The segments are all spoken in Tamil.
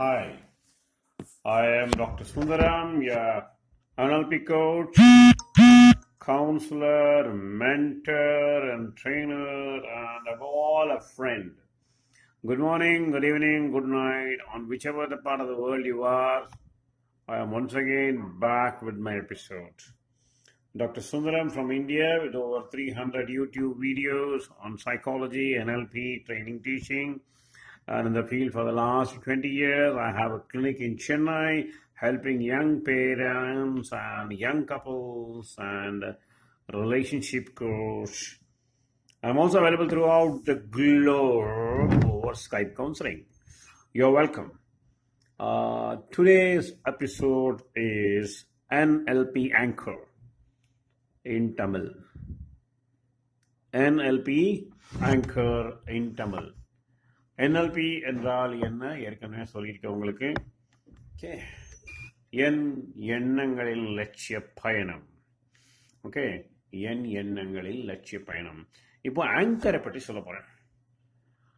Hi, I am Dr. Sundaram, your NLP coach, counselor, mentor, and trainer, and above all, a friend. Good morning, good evening, good night, on whichever the part of the world you are. I am once again back with my episode. Dr. Sundaram from India with over 300 YouTube videos on psychology, NLP, training, teaching, and in the field for the last 20 years. I have a clinic in Chennai helping young parents and young couples and relationship coach. I'm also available throughout the globe over Skype counseling. You're welcome. Uh, today's episode is NLP Anchor in Tamil. NLP Anchor in Tamil. NLP என்றால் என்ன? ஏற்கனவே சொல்லியிருக்கேன் உங்களுக்கு. ஓகே என் எண்ணங்களில் லட்சிய பயணம். ஓகே என் எண்ணங்களில் லட்சிய பயணம். இப்போ ஆங்கரை பற்றி சொல்ல போகிறேன்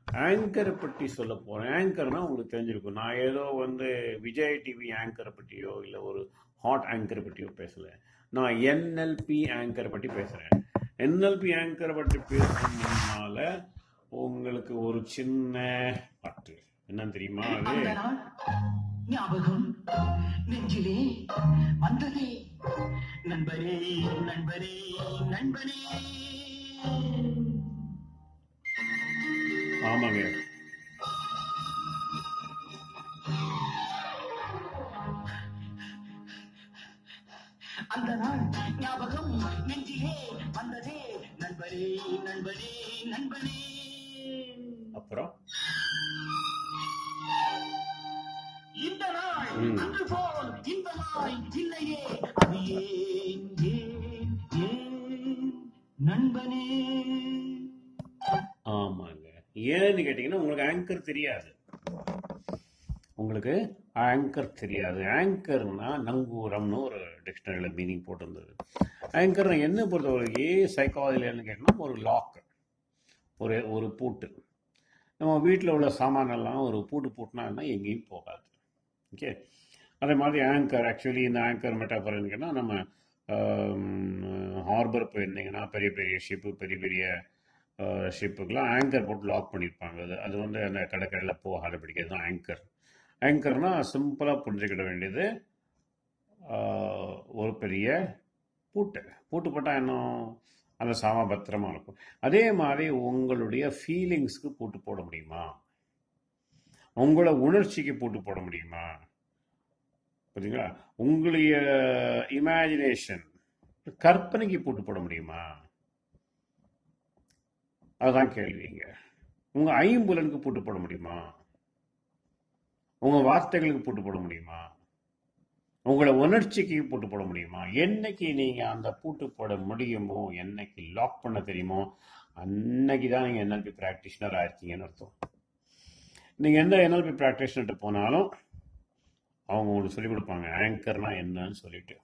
ஆங்கரை பற்றி சொல்ல போகிறேன் ஆங்கர்னால் உங்களுக்கு தெரிஞ்சிருக்கும். நான் ஏதோ வந்து விஜய் டிவி ஆங்கரை பற்றியோ இல்லை ஒரு ஹாட் ஆங்கரை பற்றியோ பேசலை. நான் என்எல்பி ஆங்கரை பற்றி பேசுகிறேன் என்எல்பி ஆங்கரை பற்றி பேசுறதுனால உங்களுக்கு ஒரு சின்ன பாட்டு. என்னன்னு தெரியுமா அது? ஞாபகம். நெஞ்சிலே வந்ததே. நண்பரே நண்பரே நண்பரே ஆமாங்க. அந்த நாள் ஞாபகம். நெஞ்சிலே வந்ததே. நண்பரே நண்பரே நண்பரே அப்புறம்? இந்த நாள். அன்று போல் இந்த நாள் இல்லையே. அது ஏன் நண்பனே? ஆமாங்க. ஏன்னு கேட்டீங்கன்னா உங்களுக்கு ஆங்கர் தெரியாது. உங்களுக்கு ஆங்கர் தெரியாது. ஆங்கர்னா நங்கூரம்னு ஒரு டிக்ஷனரியில் மீனிங் போட்டிருந்தது. ஆங்கர்னா என்ன பொறுத்தவரைக்கும் சைக்காலஜிலன்னு கேட்டோம்னா ஒரு லாக் ஒரு ஒரு பூட்டு. நம்ம வீட்டில் உள்ள சாமானெல்லாம் ஒரு பூட்டு பூட்டினா எங்கேயும் போகாது. ஓகே அதே மாதிரி ஆங்கர் ஆக்சுவலி இந்த ஆங்கர் மெட்டாஃபர் என்னன்னா நம்ம um, ஹார்பர் போயிருந்தீங்கன்னா பெரிய பெரிய ஷிப்பு பெரிய பெரிய uh, ஷிப்புக்கெலாம் ஆங்கர் போட்டு லாக் பண்ணியிருப்பாங்க அது அது வந்து அந்த கடற்கரையில் போகாத பிடிக்கிறது தான் ஆங்கர் ஆங்கர்னால் சிம்பிளாக புரிஞ்சுக்கிட வேண்டியது uh, ஒரு பெரிய பூட்டு. பூட்டு போட்டால் என்ன? அந்த சாமா பத்திரமா இருக்கும். அதே மாதிரி உங்களுடைய ஃபீலிங்ஸ்க்கு போட்டு போட முடியுமா? உங்களோட உணர்ச்சிக்கு போட்டு போட முடியுமா? புரியுதுங்களா? உங்களுடைய இமேஜினேஷன் கற்பனைக்கு போட்டு போட முடியுமா? அதுதான் கேள்விங்க உங்க ஐம்புலனுக்கு போட்டு போட முடியுமா? உங்க வார்த்தைகளுக்கு போட்டு போட முடியுமா? உங்களை உணர்ச்சிக்கு பூட்டு போட முடியுமா? என்னைக்கு நீங்க அந்த பூட்டு போட முடியுமோ என்னைக்கு லாக் பண்ண தெரியுமோ அன்னைக்கு தான் நீங்க என்எல்பி பிராக்டிஷனர் ஆயிருக்கீங்கன்னு அர்த்தம். நீங்க எந்த என்எல்பி பிராக்டிஷனர்கிட்ட போனாலும் அவங்க உங்களுக்கு சொல்லிக் கொடுப்பாங்க ஆங்கர்னா என்னன்னு சொல்லிட்டு.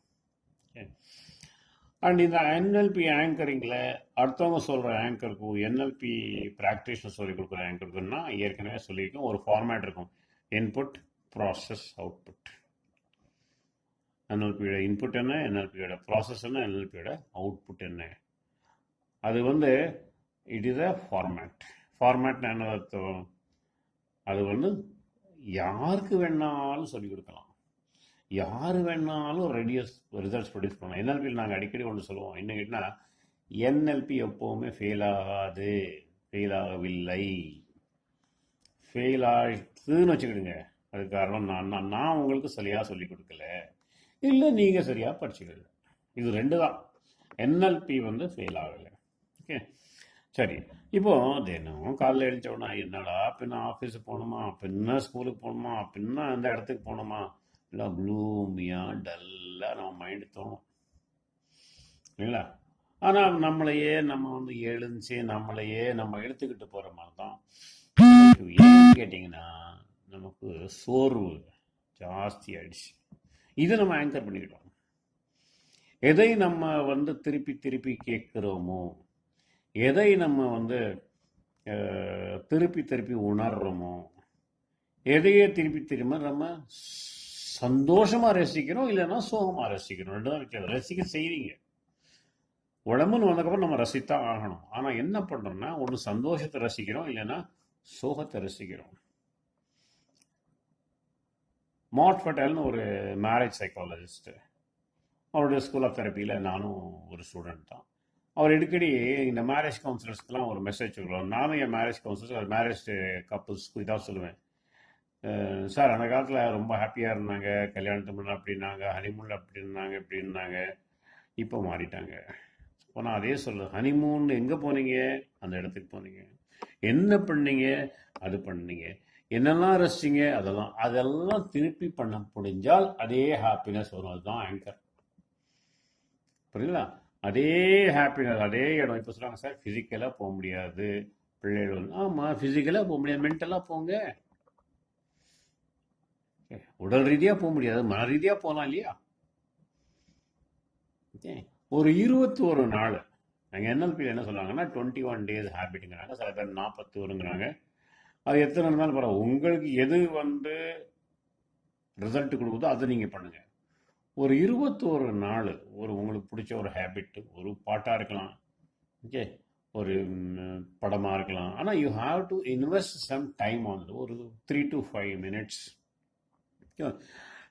அண்ட் இந்த என்எல்பி ஆங்கரிங்கில் அடுத்தவங்க சொல்கிற ஆங்கருக்கும் என்எல்பி ப்ராக்டிஷனர் சொல்லிக் கொடுக்குற ஆங்கருக்குன்னா ஏற்கனவே சொல்லியிருக்கோம் ஒரு ஃபார்மேட் இருக்கும். இன்புட் ப்ராசஸ் அவுட்புட் என்எல்பியோட இன்புட் என்ன என்எல்பியோட ப்ராசஸ் என்ன என்எல்பியோட அவுட்புட் என்ன? அது வந்து இட் இஸ் அ ஃபார்மேட் ஃபார்மேட்னா என்ன அர்த்தம்? அது வந்து யாருக்கு வேணாலும் சொல்லிக் கொடுக்கலாம். யார் வேணாலும் ரெடியூஸ் ரிசல்ட்ஸ் ப்ரொடியூஸ் பண்ணலாம். என்எல்பியில் நாங்கள் அடிக்கடி ஒன்று சொல்லுவோம். என்ன கேட்டால் என்எல்பி எப்போவுமே ஃபெயில் ஆகாது. ஃபெயில் ஆகவில்லை. ஃபெயில் ஆயிடுதுன்னு வச்சுக்கிடுங்க. அது காரணம் நான் நான் உங்களுக்கு சரியாக சொல்லிக் கொடுக்கல. இல்லை நீங்கள் சரியாக படிச்சுக்கல. இது ரெண்டு தான் என்எல்பி வந்து ஃபெயில் ஆகலை. ஓகே சரி. இப்போ தினம் காலைல எழுந்தவுடனே என்னடா பின்ன ஆஃபீஸுக்கு போகணுமா? பின்ன ஸ்கூலுக்கு போகணுமா? பின்ன அந்த இடத்துக்கு போகணுமா? இல்லை க்ளூமியாக டல்லாக நம்ம மைண்டு தோணும். இல்லைங்களா? ஆனால் நம்மளையே நம்ம வந்து எழுந்துச்சு நம்மளையே நம்ம எடுத்துக்கிட்டு போகிற மாதிரி தான். ஏன்னு கேட்டிங்கன்னா நமக்கு சோர்வு ஜாஸ்தி ஆயிடுச்சு. இதை நம்ம ஆங்கர் பண்ணிக்கிட்டோம். எதை நம்ம வந்து திருப்பி திருப்பி கேட்குறோமோ எதை நம்ம வந்து திருப்பி திருப்பி உணர்றோமோ எதையே திருப்பி திரும்ப நம்ம சந்தோஷமாக ரசிக்கிறோம் இல்லைன்னா சோகமாக ரசிக்கிறோம். ரெண்டு தான் வித்தியாசம். ரசிக்க செய்கிறீங்க உடம்புன்னு வந்ததுக்கப்புறம் நம்ம ரசித்தான் ஆகணும். ஆனால் என்ன பண்ணுறோம்னா ஒன்று சந்தோஷத்தை ரசிக்கிறோம் இல்லைன்னா சோகத்தை ரசிக்கிறோம். மாட் பட்டேல்னு ஒரு மேரேஜ் சைக்காலஜிஸ்ட்டு அவருடைய ஸ்கூல் ஆஃப் தெரப்பியில் நானும் ஒரு ஸ்டூடெண்ட் தான். அவர் அடிக்கடி இந்த மேரேஜ் கவுன்சிலர்ஸ்க்குலாம் ஒரு மெசேஜ் சொல்லுவார் நானும் என் மேரேஜ் கவுன்சிலர்ஸ் மேரேஜ் கப்புள்ஸ்க்கு இதாக சொல்லுவேன். சார் அந்த காலத்தில் ரொம்ப ஹாப்பியாக இருந்தாங்க. கல்யாணத்துக்கு முன்னாடி அப்படின்னாங்க ஹனிமூனில் அப்படி இருந்தாங்க. இப்படி இருந்தாங்க. இப்போ மாறிட்டாங்க. போனால் நான் அதே சொல்லு ஹனிமூன் எங்கே போனீங்க? அந்த இடத்துக்கு போனீங்க. என்ன பண்ணீங்க? அது பண்ணீங்க. என்னெல்லாம் ரசிச்சிங்க? அதெல்லாம். அதெல்லாம் திருப்பி பண்ண முடிஞ்சால் அதே ஹாப்பினஸ் வரும் அதுதான் ஆங்கர் புரியுங்களா அதே ஹாப்பினஸ் அதே இடம். இப்போ சொல்கிறாங்க சார் ஃபிசிக்கலாக போக முடியாது. பிள்ளைகள் ஆமாம் ஃபிசிக்கலாக போக முடியாது. மென்டலாக போங்க. உடல் ரீதியாக போக முடியாது. மன ரீதியாக போகலாம் இல்லையா? ஒரு இருபத்தி ஒரு நாள் நாங்கள் என்எல்பியில் என்ன சொல்லுவாங்கன்னா டுவெண்ட்டி ஒன் டேஸ் ஹேபிட்டுங்கிறாங்க சில பேர் நாற்பத்தி ஒருங்கிறாங்க அது எத்தனை இருந்தாலும் பரவாயில்ல. உங்களுக்கு எது வந்து ரிசல்ட் கொடுக்குதோ அதை நீங்கள் பண்ணுங்கள் ஒரு இருபத்தோரு நாள் ஒரு உங்களுக்கு பிடிச்ச ஒரு ஹேபிட்டு ஒரு பாட்டாக இருக்கலாம். ஓகே ஒரு படமாக இருக்கலாம். ஆனால் you have to invest some time on ஒரு த்ரீ டு ஃபைவ் மினிட்ஸ்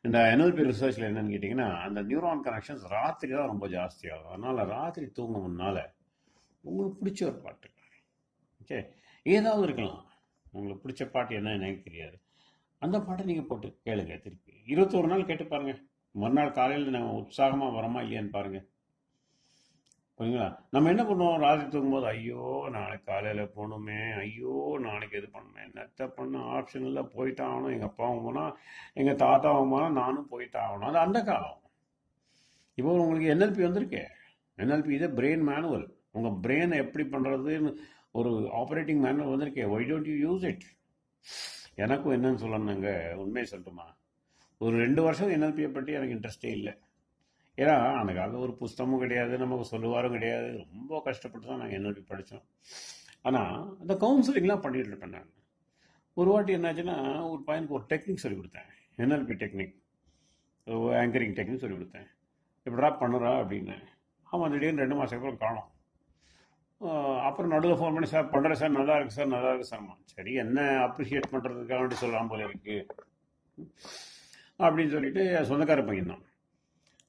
இந்த என்எல்பி ரிசர்ச்சில் என்னன்னு கேட்டிங்கன்னா அந்த நியூரான் கனெக்ஷன்ஸ் ராத்திரி தான் ரொம்ப ஜாஸ்தியாகும். அதனால் ராத்திரி தூங்க முன்னால் உங்களுக்கு பிடிச்ச ஒரு பாட்டு. ஓகே ஏதாவது இருக்கலாம். உங்களுக்கு பிடிச்ச பாட்டு என்ன எனக்கு தெரியாது. அந்த பாட்டை நீங்கள் போட்டு கேளுங்க திருப்பி. இருபத்தோரு நாள் கேட்டு பாருங்க. மறுநாள் காலையில் நம்ம உற்சாகமாக வரோமா இல்லையான்னு பாருங்க. புரியுங்களா? நம்ம என்ன பண்ணுவோம்? ராத்திரி தூங்கும்போது ஐயோ நாளைக்கு காலையில் போகணுமே. ஐயோ நாளைக்கு இது பண்ணணுமே. என்னத்த பண்ண ஆப்ஷனில் இல்லை. போயிட்டாகணும். ஆகணும் எங்கள் அப்பாவும் போனால் எங்கள் தாத்தாவும் போனால் நானும் போயிட்டு ஆகணும் அது அந்த காலம். இப்போ உங்களுக்கு என்எல்பி வந்திருக்கே. என்எல்பி இது பிரெயின் மேனுவல் உங்கள் பிரெயினை எப்படி பண்ணுறதுன்னு ஒரு ஆப்ரேட்டிங் மேனுவல் வந்திருக்கே. Why don't you use it எனக்கும் என்னன்னு சொல்லணுங்க. உண்மையை சொல்லட்டுமா? ஒரு ரெண்டு வருஷம் என்எல்பியை பற்றி எனக்கு இன்ட்ரெஸ்டே இல்லை. ஏன்னா அந்த காலத்தில் ஒரு புஸ்தகமும் கிடையாது நமக்கு சொல்லுவாரும் கிடையாது. ரொம்ப கஷ்டப்பட்டு தான் நாங்கள் என்எல்பி படித்தோம் ஆனால் அந்த கவுன்சிலிங்லாம் பண்ணிகிட்டு இருப்பேன் நான். ஒரு வாட்டி என்னாச்சுன்னா ஒரு பையனுக்கு ஒரு டெக்னிக் சொல்லி கொடுத்தேன். என்எல்பி டெக்னிக் ஆங்கரிங் டெக்னிக் சொல்லி கொடுத்தேன். எப்படா பண்ணுறா அப்படின்னு. அவன் திடீர்னு ரெண்டு மாதத்துக்கு அப்புறம் காணும். அப்புறம் நடுவில் ஃபோன் பண்ணி சார் பண்ணுறேன் சார் நல்லா இருக்கு சார் நல்லா இருக்கு சார்மா சரி என்ன அப்ரிஷியேட் பண்ணுறதுக்காக வேண்டி சொல்லலாம் போல இருக்கு. அப்படின்னு சொல்லிட்டு சொந்தக்கார பையன் தான்.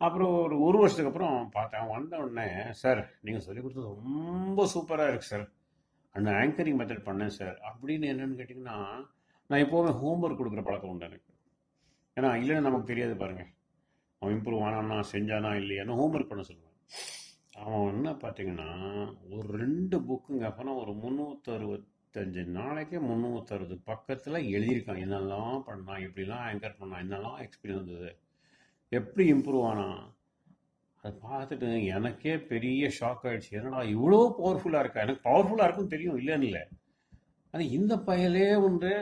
அப்புறம் ஒரு ஒரு வருஷத்துக்கு அப்புறம் பார்த்தேன் வந்த உடனே சார் நீங்கள் சொல்லி கொடுத்தது ரொம்ப சூப்பராக இருக்கு சார். அந்த ஆங்கரிங் மெத்தட் பண்ணேன் சார். அப்படின்னு என்னன்னு கேட்டிங்கன்னா நான் எப்போவுமே ஹோம்ஒர்க் கொடுக்குற பழக்கம் உண்டு எனக்கு. ஏன்னா இல்லைன்னு நமக்கு தெரியாது பாருங்கள் அவன் இம்ப்ரூவ் ஆனானா செஞ்சானா இல்லையான்னு ஹோம்ஒர்க் பண்ண சொல்லுவேன். அவன் என்ன பார்த்தீங்கன்னா ஒரு ரெண்டு புக்குங்க அப்போனா ஒரு முந்நூற்றறுபத்தஞ்சு நாளைக்கு முந்நூற்றறுபது பக்கத்தில் எழுதியிருக்கான். என்னெல்லாம் பண்ணான் இப்படிலாம் ஆங்கர் பண்ணான் என்னெல்லாம் எக்ஸ்பீரியன்ஸ் இருந்தது எப்படி இம்ப்ரூவ் ஆனான் அதை பார்த்துட்டு எனக்கே பெரிய ஷாக் ஆகிடுச்சு என்னடா இவ்வளோ பவர்ஃபுல்லாக இருக்கா? எனக்கு பவர்ஃபுல்லாக இருக்குன்னு தெரியும் இல்லைன்னு இல்லை. ஆனால் இந்த பயலே ஒன்று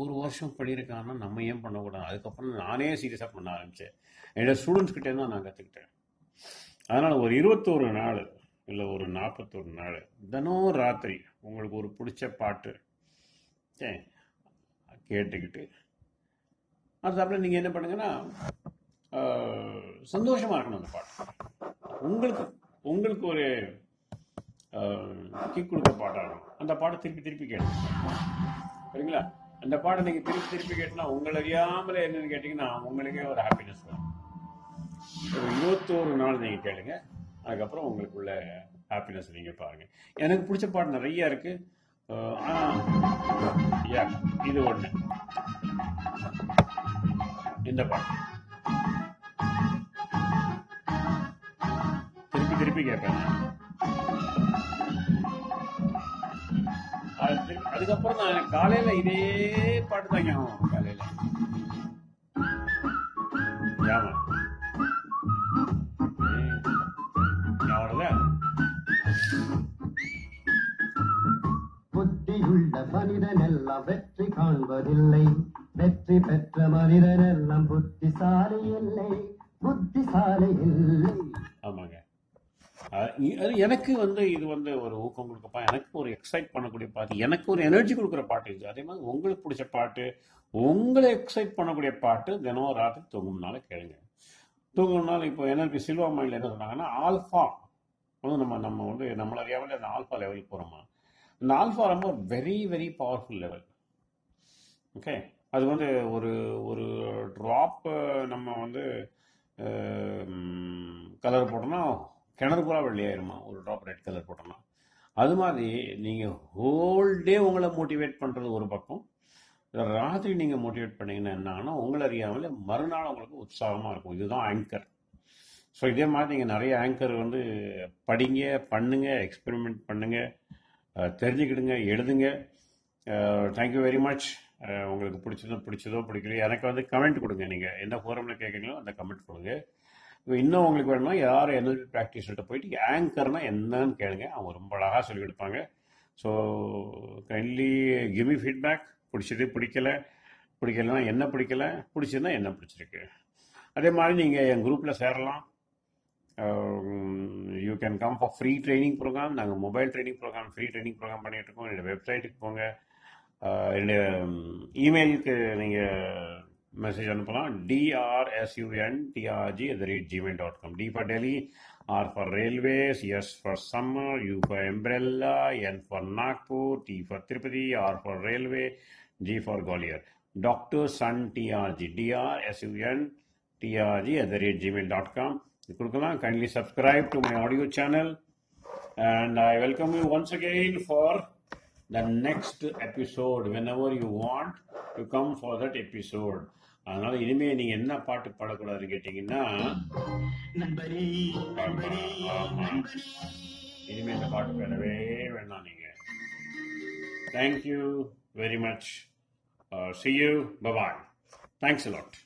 ஒரு வருஷம் பண்ணியிருக்கான்னா நம்ம ஏன் பண்ணக்கூடாது? அதுக்கப்புறம் நானே சீரியஸாக பண்ண ஆரம்பித்தேன் என்னோடய ஸ்டூடெண்ட்ஸ் கிட்டே தான் நான் கற்றுக்கிட்டேன் அதனால் ஒரு இருபத்தோரு நாள் இல்லை ஒரு நாற்பத்தோரு நாள் தினம் ராத்திரி உங்களுக்கு ஒரு பிடிச்ச பாட்டு சரி, கேட்டுக்கிட்டு அதுக்கப்புறம் நீங்கள் என்ன பண்ணுங்கன்னா சந்தோஷமாக இருக்கணும் அந்த பாட்டு. உங்களுக்கு உங்களுக்கு ஒரு கிக் கொடுத்த பாட்டாக இருக்கும் அந்த பாட்டை திருப்பி திருப்பி கேட்கணும் சரிங்களா? அந்த பாட்டை நீங்கள் திருப்பி திருப்பி கேட்டினா உங்களை அறியாமலே என்னென்னு கேட்டிங்கன்னா உங்களுக்கே ஒரு ஹாப்பினஸ் வரும். ஒரு இருபத்தோரு நாள் நீங்கள் கேளுங்க. அதுக்கப்புறம் உங்களுக்குள்ள ஹாப்பினஸ் நீங்கள் பாருங்க. எனக்கு பிடிச்ச பாட்டு நிறைய இருக்கு. அஹ், இது ஒன்று இந்த பாட்டு. திருப்பி திருப்பி கேட்பேன் அதுக்கப்புறம் நான் எனக்கு காலையில இதே பாட்டு தான் ஞாபகம் மனிதனெல்லாம் வெற்றி காண்பதில்லை. வெற்றி பெற்ற மனிதனெல்லாம் புத்திசாலி இல்லை. புத்திசாலி இல்லை. ஆமாங்க. அது எனக்கு வந்து இது வந்து ஒரு ஊக்கம் கொடுக்கப்பா. எனக்கு ஒரு எக்ஸைட் பண்ணக்கூடிய பாட்டு எனக்கு ஒரு எனர்ஜி கொடுக்குற பாட்டு இது. அதே மாதிரி உங்களுக்கு பிடிச்ச பாட்டு உங்களை எக்ஸைட் பண்ணக்கூடிய பாட்டு தினம் ராத்திரி தூங்கும்னால கேளுங்க. தூங்கணும்னால இப்போ என்எல்பி சில்வா மைண்டில் என்ன சொன்னாங்கன்னா ஆல்ஃபா. வந்து நம்ம நம்ம வந்து நம்மள லெவலில் அந்த ஆல்ஃபா லெவலுக்கு போகிறோமா இந்த ஆல்ஃபா ரொம்ப very very powerful level okay அது வந்து ஒரு ஒரு ட்ராப் நம்ம வந்து கலர் போட்டோம்னா கிணறு பூரா வெள்ளையாயிருமா ஒரு ட்ராப் ரெட் கலர் போட்டோம்னா. அது மாதிரி நீங்கள் ஹோல் டே உங்களை மோட்டிவேட் பண்ணுறது ஒரு பக்கம். ராத்திரி நீங்கள் மோட்டிவேட் பண்ணீங்கன்னா என்னன்னா உங்களை அறியாமலே மறுநாள் உங்களுக்கு உற்சாகமாக இருக்கும். இதுதான் ஆங்கர் ஸோ இதே மாதிரி நீங்கள் நிறைய ஆங்கர் வந்து படிங்க பண்ணுங்கள் எக்ஸ்பெரிமெண்ட் பண்ணுங்கள் தெரிஞ்சுக்கிடுங்க எழுதுங்க. தேங்க்யூ வெரி மச் உங்களுக்கு பிடிச்சதோ பிடிச்சதோ பிடிக்கலையோ எனக்கு வந்து கமெண்ட் கொடுங்க. நீங்கள் என்ன ஃபோரமில் கேட்குறீங்களோ அந்த கமெண்ட் கொடுங்க. இப்போ இன்னும் உங்களுக்கு வேணும்னா யார் என்எல்பி ப்ராக்டிஸ்கிட்ட போயிட்டு ஆங்கர்னா என்னன்னு கேளுங்க. அவங்க ரொம்ப அழகாக சொல்லி கொடுப்பாங்க. So kindly give me feedback பிடிச்சது பிடிக்கல. பிடிக்கலனா என்ன பிடிக்கல? பிடிச்சதுன்னா என்ன பிடிச்சிருக்கு? அதே மாதிரி நீங்கள் என் குரூப்பில் சேரலாம். You can come for free training programme நாங்கள் mobile training programme free training programme பண்ணிட்டு இருக்கோம். வெப்சைட்டுக்கு போங்க. என்னுடைய இமெயிலுக்கு நீங்கள் மெசேஜ் அனுப்பலாம். DRSUN TRG at the rate Gmail dot com D for Delhi R for railways S for summer U for umbrella N for Nagpur T for Tirupati R for railway G for Gwalior doctor sun TRG DRSUN TRG at the rate Gmail dot com கொடுக்கலாம் kindly subscribe to my audio channel and I welcome you once again for the next episode. Whenever you want to come for that episode. அதனால இனிமே நீங்க என்ன பாட்டு பாடக்கூடாதுன்னு கேட்டீங்கன்னா நண்பரே நண்பரே ஆமா. நண்பரே இனிமே இந்த பாட்டு பாடவே வேண்டாம் நீங்க thank you very much see you bye bye thanks lot